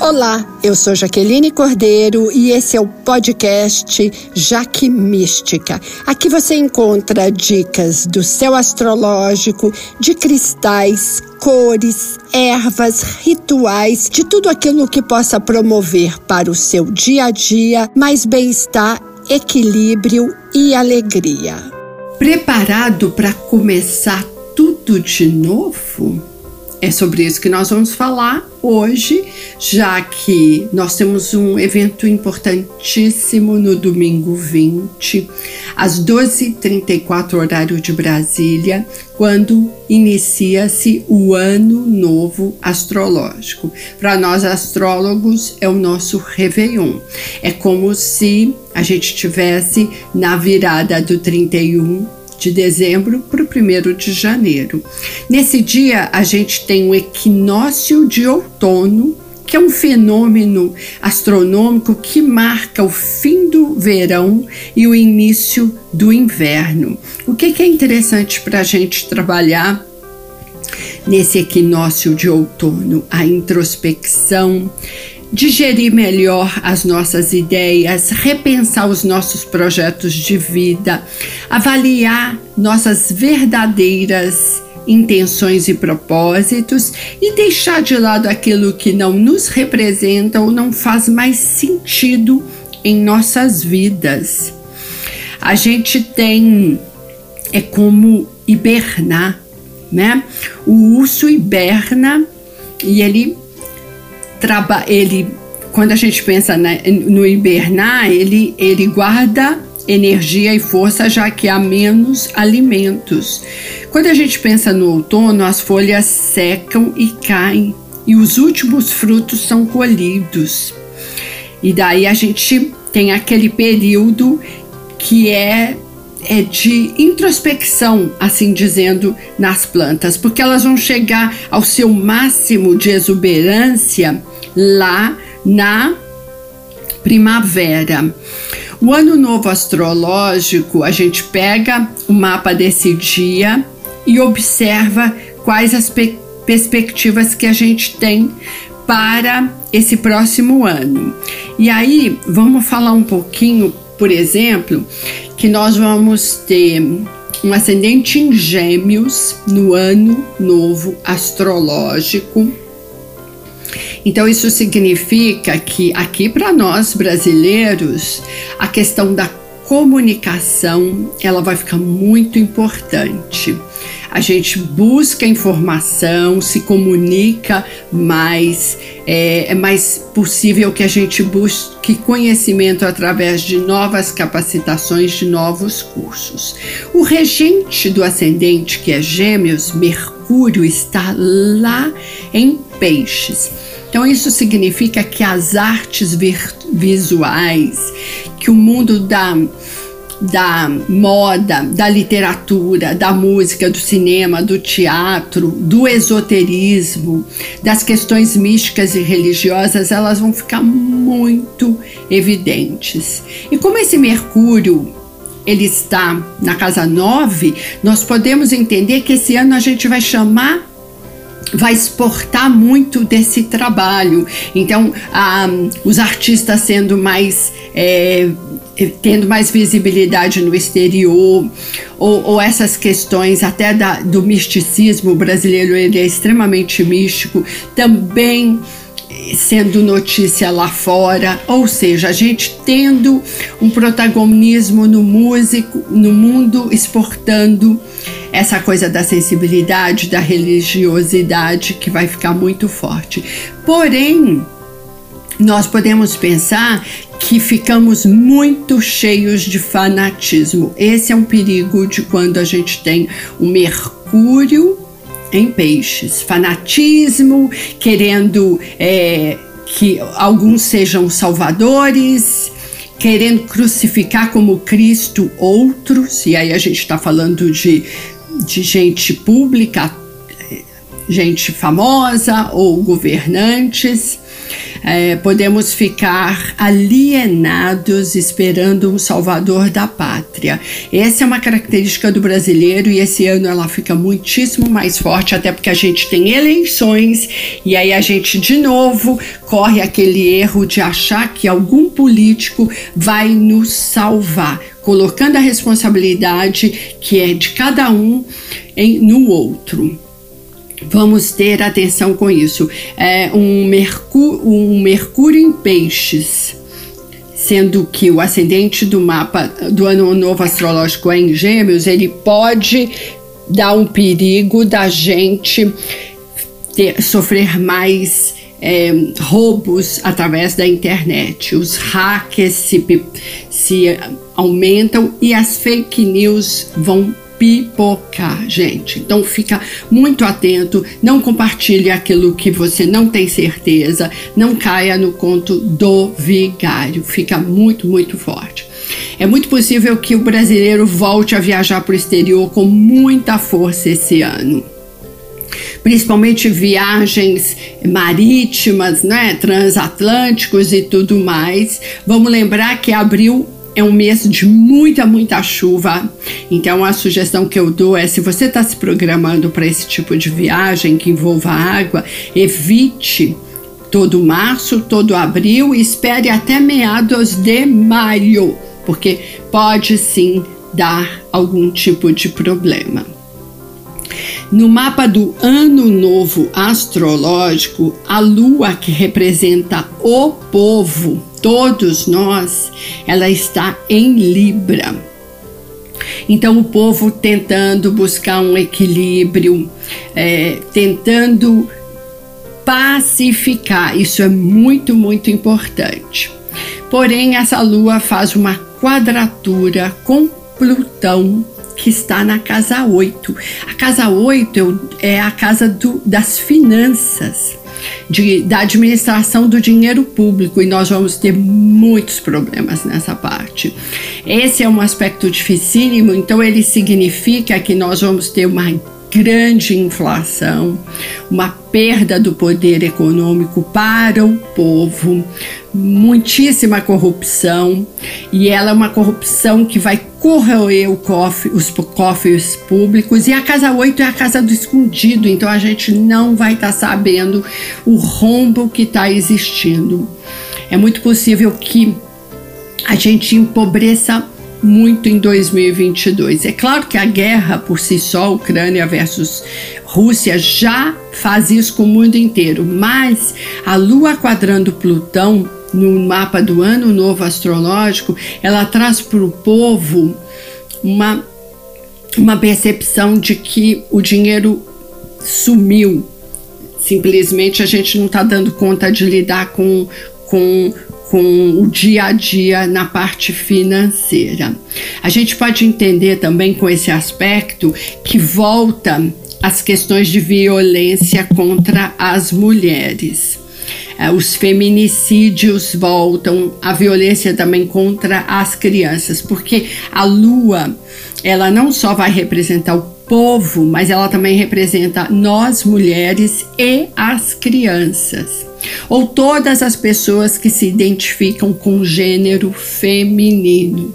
Olá, eu sou Jaqueline Cordeiro e esse é o podcast Jaque Mística. Aqui você encontra dicas do céu astrológico, de cristais, cores, ervas, rituais, de tudo aquilo que possa promover para o seu dia a dia mais bem-estar, equilíbrio e alegria. Preparado para começar tudo de novo? É sobre isso que nós vamos falar hoje, já que nós temos um evento importantíssimo no domingo 20, às 12h34, horário de Brasília, quando inicia-se o Ano Novo Astrológico. Para nós astrólogos, é o nosso Réveillon. É como se a gente tivesse na virada do 31 de dezembro para o primeiro de janeiro. Nesse dia, a gente tem o equinócio de outono, que é um fenômeno astronômico que marca o fim do verão e o início do inverno. O que, que é interessante para a gente trabalhar nesse equinócio de outono? A introspecção, digerir melhor as nossas ideias, repensar os nossos projetos de vida, avaliar nossas verdadeiras intenções e propósitos e deixar de lado aquilo que não nos representa ou não faz mais sentido em nossas vidas. A gente tem é como hibernar, né? O urso hiberna e ele traba, ele quando a gente pensa né, no hibernar, ele, ele guarda energia e força já que há menos alimentos. Quando a gente pensa no outono, as folhas secam e caem e os últimos frutos são colhidos. E daí a gente tem aquele período que é é de introspecção, assim dizendo, nas plantas, porque elas vão chegar ao seu máximo de exuberância lá na primavera. O ano novo astrológico, a gente pega o mapa desse dia e observa quais as pe perspectivas que a gente tem para esse próximo ano. E aí, vamos falar um pouquinho, por exemplo, que nós vamos ter um ascendente em Gêmeos no ano novo astrológico então isso significa que aqui para nós brasileiros, a questão da comunicação, ela vai ficar muito importante. A gente busca informação, se comunica mais, é, é mais possível que a gente busque conhecimento através de novas capacitações, de novos cursos. O regente do ascendente, que é Gêmeos, Mercúrio, está lá em Peixes. Então, isso significa que as artes visuais, que o mundo da, da moda, da literatura, da música, do cinema, do teatro, do esoterismo, das questões místicas e religiosas, elas vão ficar muito evidentes. E como esse Mercúrio ele está na casa 9, nós podemos entender que esse ano a gente vai chamar vai exportar muito desse trabalho. Então, os artistas sendo mais. É, tendo mais visibilidade no exterior, ou, ou essas questões até da, do misticismo brasileiro, ele é extremamente místico, também sendo notícia lá fora, ou seja, a gente tendo um protagonismo no músico, no mundo exportando essa coisa da sensibilidade, da religiosidade que vai ficar muito forte. Porém, nós podemos pensar que ficamos muito cheios de fanatismo. Esse é um perigo de quando a gente tem o Mercúrio em peixes. Fanatismo, querendo é, que alguns sejam salvadores, querendo crucificar como Cristo outros, e aí a gente está falando de de gente pública, gente famosa ou governantes. É, podemos ficar alienados esperando um salvador da pátria. Essa é uma característica do brasileiro e esse ano ela fica muitíssimo mais forte, até porque a gente tem eleições e aí a gente de novo corre aquele erro de achar que algum político vai nos salvar, colocando a responsabilidade que é de cada um em, no outro. Vamos ter atenção com isso. É um, mercúrio, um Mercúrio em Peixes, sendo que o ascendente do mapa do ano novo astrológico é em Gêmeos, ele pode dar um perigo da gente ter, sofrer mais é, roubos através da internet. Os hackers se, se aumentam e as fake news vão pipocar, gente. Então fica muito atento, não compartilhe aquilo que você não tem certeza, não caia no conto do vigário. Fica muito, muito forte. É muito possível que o brasileiro volte a viajar para o exterior com muita força esse ano principalmente viagens marítimas, né, transatlânticos e tudo mais. Vamos lembrar que abril é um mês de muita, muita chuva. Então, a sugestão que eu dou é: se você está se programando para esse tipo de viagem que envolva água, evite todo março, todo abril e espere até meados de maio, porque pode sim dar algum tipo de problema. No mapa do Ano Novo Astrológico, a lua que representa o povo, todos nós, ela está em Libra. Então, o povo tentando buscar um equilíbrio, é, tentando pacificar, isso é muito, muito importante. Porém, essa lua faz uma quadratura com Plutão que está na casa 8. A casa 8 é a casa do, das finanças. De, da administração do dinheiro público e nós vamos ter muitos problemas nessa parte. Esse é um aspecto dificílimo, então ele significa que nós vamos ter uma grande inflação, uma perda do poder econômico para o povo, muitíssima corrupção, e ela é uma corrupção que vai corroer cofre, os cofres públicos, e a casa 8 é a casa do escondido, então a gente não vai estar tá sabendo o rombo que está existindo. É muito possível que a gente empobreça muito em 2022. É claro que a guerra por si só, Ucrânia versus Rússia, já faz isso com o mundo inteiro, mas a Lua quadrando Plutão no mapa do ano novo astrológico, ela traz para o povo uma, uma percepção de que o dinheiro sumiu. Simplesmente a gente não está dando conta de lidar com, com com o dia a dia na parte financeira. A gente pode entender também com esse aspecto que volta as questões de violência contra as mulheres. É, os feminicídios voltam, a violência também contra as crianças, porque a lua, ela não só vai representar o povo, mas ela também representa nós mulheres e as crianças ou todas as pessoas que se identificam com gênero feminino.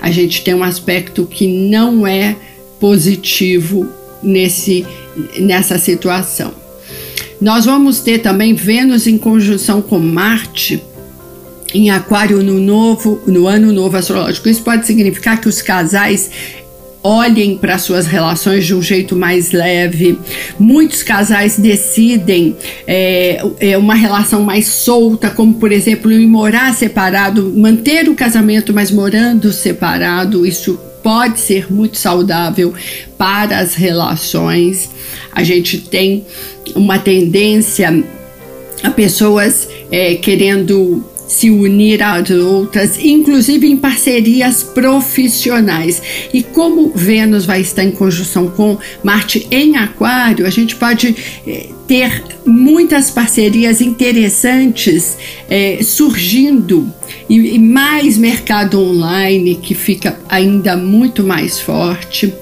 A gente tem um aspecto que não é positivo nesse, nessa situação. Nós vamos ter também Vênus em conjunção com Marte em Aquário no novo, no ano novo astrológico. Isso pode significar que os casais olhem para suas relações de um jeito mais leve. Muitos casais decidem é, é, uma relação mais solta, como por exemplo, em morar separado, manter o casamento, mas morando separado. Isso pode ser muito saudável para as relações. A gente tem uma tendência a pessoas é, querendo se unir às outras, inclusive em parcerias profissionais. E como Vênus vai estar em conjunção com Marte em Aquário, a gente pode eh, ter muitas parcerias interessantes eh, surgindo e, e mais mercado online que fica ainda muito mais forte.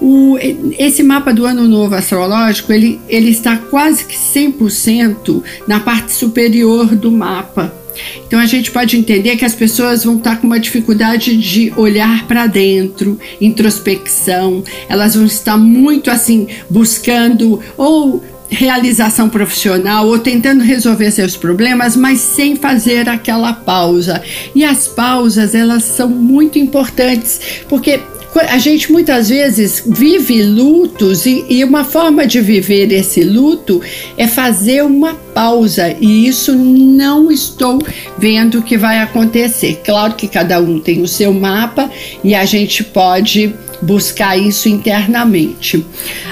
O, esse mapa do ano novo astrológico, ele, ele está quase que 100% na parte superior do mapa. Então a gente pode entender que as pessoas vão estar com uma dificuldade de olhar para dentro, introspecção, elas vão estar muito assim buscando ou realização profissional ou tentando resolver seus problemas, mas sem fazer aquela pausa. E as pausas, elas são muito importantes, porque a gente muitas vezes vive lutos e, e, uma forma de viver esse luto é fazer uma pausa e isso não estou vendo que vai acontecer. Claro que cada um tem o seu mapa e a gente pode buscar isso internamente.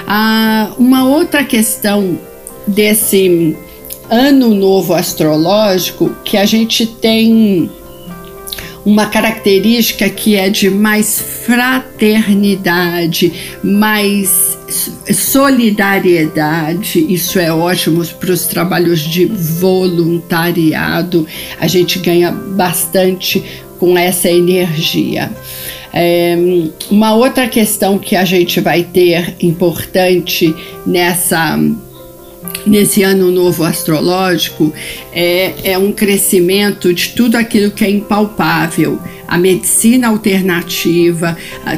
Ah, uma outra questão desse ano novo astrológico que a gente tem uma característica que é de mais fraternidade, mais solidariedade. Isso é ótimo para os trabalhos de voluntariado. A gente ganha bastante com essa energia. É, uma outra questão que a gente vai ter importante nessa nesse ano novo astrológico é, é um crescimento de tudo aquilo que é impalpável, a medicina alternativa,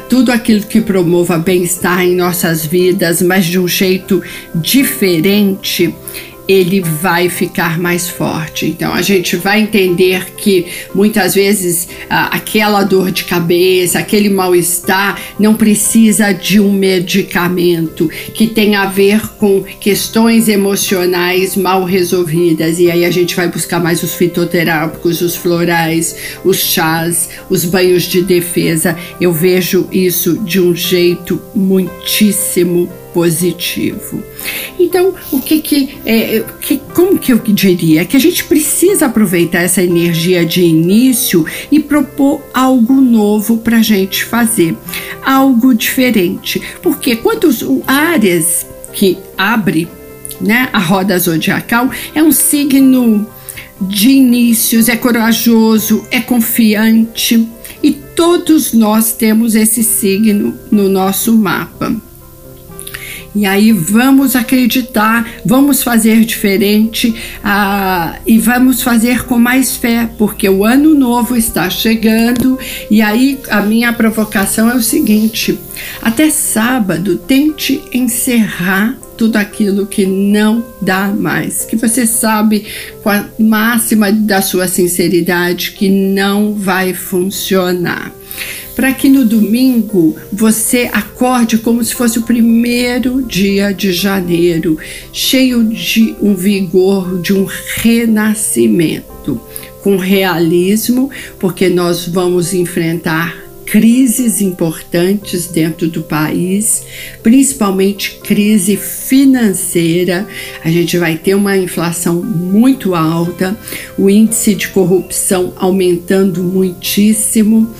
tudo aquilo que promova bem-estar em nossas vidas, mas de um jeito diferente ele vai ficar mais forte. Então a gente vai entender que muitas vezes aquela dor de cabeça, aquele mal-estar não precisa de um medicamento que tem a ver com questões emocionais mal resolvidas. E aí a gente vai buscar mais os fitoterápicos, os florais, os chás, os banhos de defesa. Eu vejo isso de um jeito muitíssimo positivo. Então, o que que, é, que como que eu diria? Que a gente precisa aproveitar essa energia de início e propor algo novo para a gente fazer, algo diferente. Porque quantos áreas que abre né, a roda zodiacal é um signo de inícios, é corajoso, é confiante e todos nós temos esse signo no nosso mapa. E aí vamos acreditar, vamos fazer diferente ah, e vamos fazer com mais fé, porque o ano novo está chegando. E aí a minha provocação é o seguinte: até sábado, tente encerrar tudo aquilo que não dá mais, que você sabe com a máxima da sua sinceridade que não vai funcionar para que no domingo você acorde como se fosse o primeiro dia de janeiro, cheio de um vigor, de um renascimento, com realismo, porque nós vamos enfrentar crises importantes dentro do país, principalmente crise financeira. A gente vai ter uma inflação muito alta, o índice de corrupção aumentando muitíssimo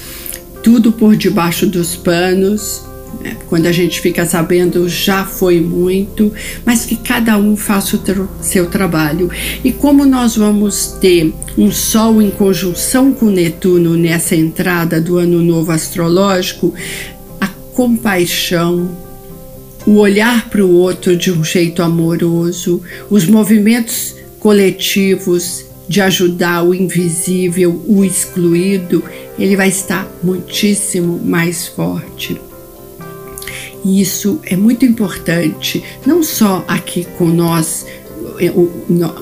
tudo por debaixo dos panos. Né? Quando a gente fica sabendo, já foi muito, mas que cada um faça o tra seu trabalho. E como nós vamos ter um Sol em conjunção com Netuno nessa entrada do ano novo astrológico, a compaixão, o olhar para o outro de um jeito amoroso, os movimentos coletivos de ajudar o invisível, o excluído, ele vai estar muitíssimo mais forte. E isso é muito importante, não só aqui com nós,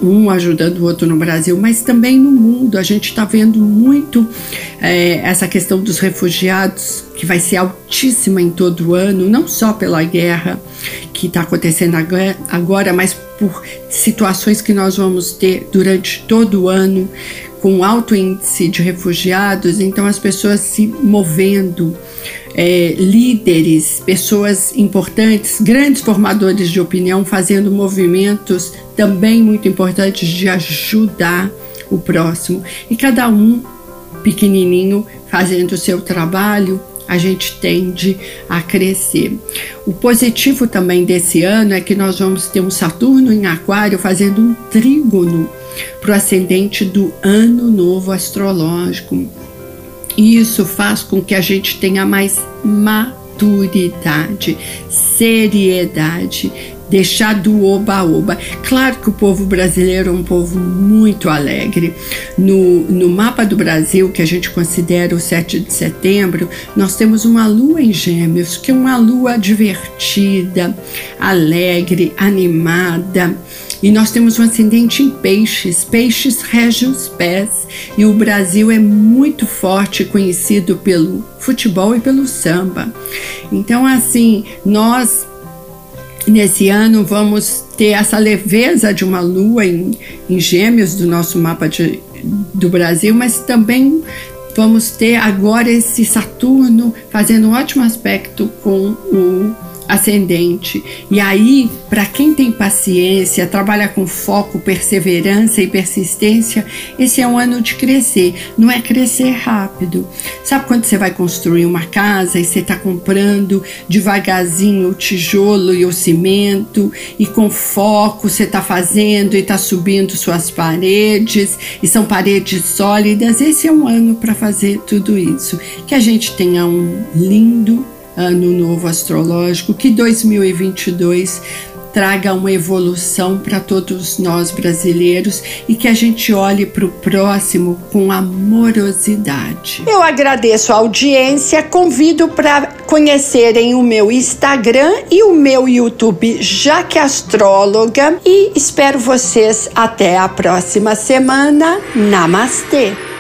um ajudando o outro no Brasil, mas também no mundo. A gente está vendo muito é, essa questão dos refugiados, que vai ser altíssima em todo ano, não só pela guerra que está acontecendo agora, mas por situações que nós vamos ter durante todo o ano, com alto índice de refugiados, então as pessoas se movendo, é, líderes, pessoas importantes, grandes formadores de opinião, fazendo movimentos também muito importantes de ajudar o próximo. E cada um pequenininho fazendo o seu trabalho, a gente tende a crescer. O positivo também desse ano é que nós vamos ter um Saturno em Aquário fazendo um trígono para o ascendente do ano novo astrológico. E isso faz com que a gente tenha mais maturidade seriedade, deixar do oba-oba. Claro que o povo brasileiro é um povo muito alegre. No, no mapa do Brasil, que a gente considera o 7 de setembro, nós temos uma lua em Gêmeos, que é uma lua divertida, alegre, animada. E nós temos um ascendente em peixes. Peixes rege os pés. E o Brasil é muito forte, conhecido pelo futebol e pelo samba. Então, assim, nós Nesse ano vamos ter essa leveza de uma lua em, em gêmeos do nosso mapa de, do Brasil, mas também vamos ter agora esse Saturno fazendo um ótimo aspecto com o ascendente. E aí, para quem tem paciência, trabalha com foco, perseverança e persistência, esse é um ano de crescer. Não é crescer rápido. Sabe quando você vai construir uma casa e você está comprando devagarzinho o tijolo e o cimento e com foco você está fazendo e está subindo suas paredes e são paredes sólidas. Esse é um ano para fazer tudo isso. Que a gente tenha um lindo ano novo astrológico, que 2022 traga uma evolução para todos nós brasileiros e que a gente olhe para o próximo com amorosidade. Eu agradeço a audiência, convido para conhecerem o meu Instagram e o meu YouTube Jaque Astróloga e espero vocês até a próxima semana. Namastê!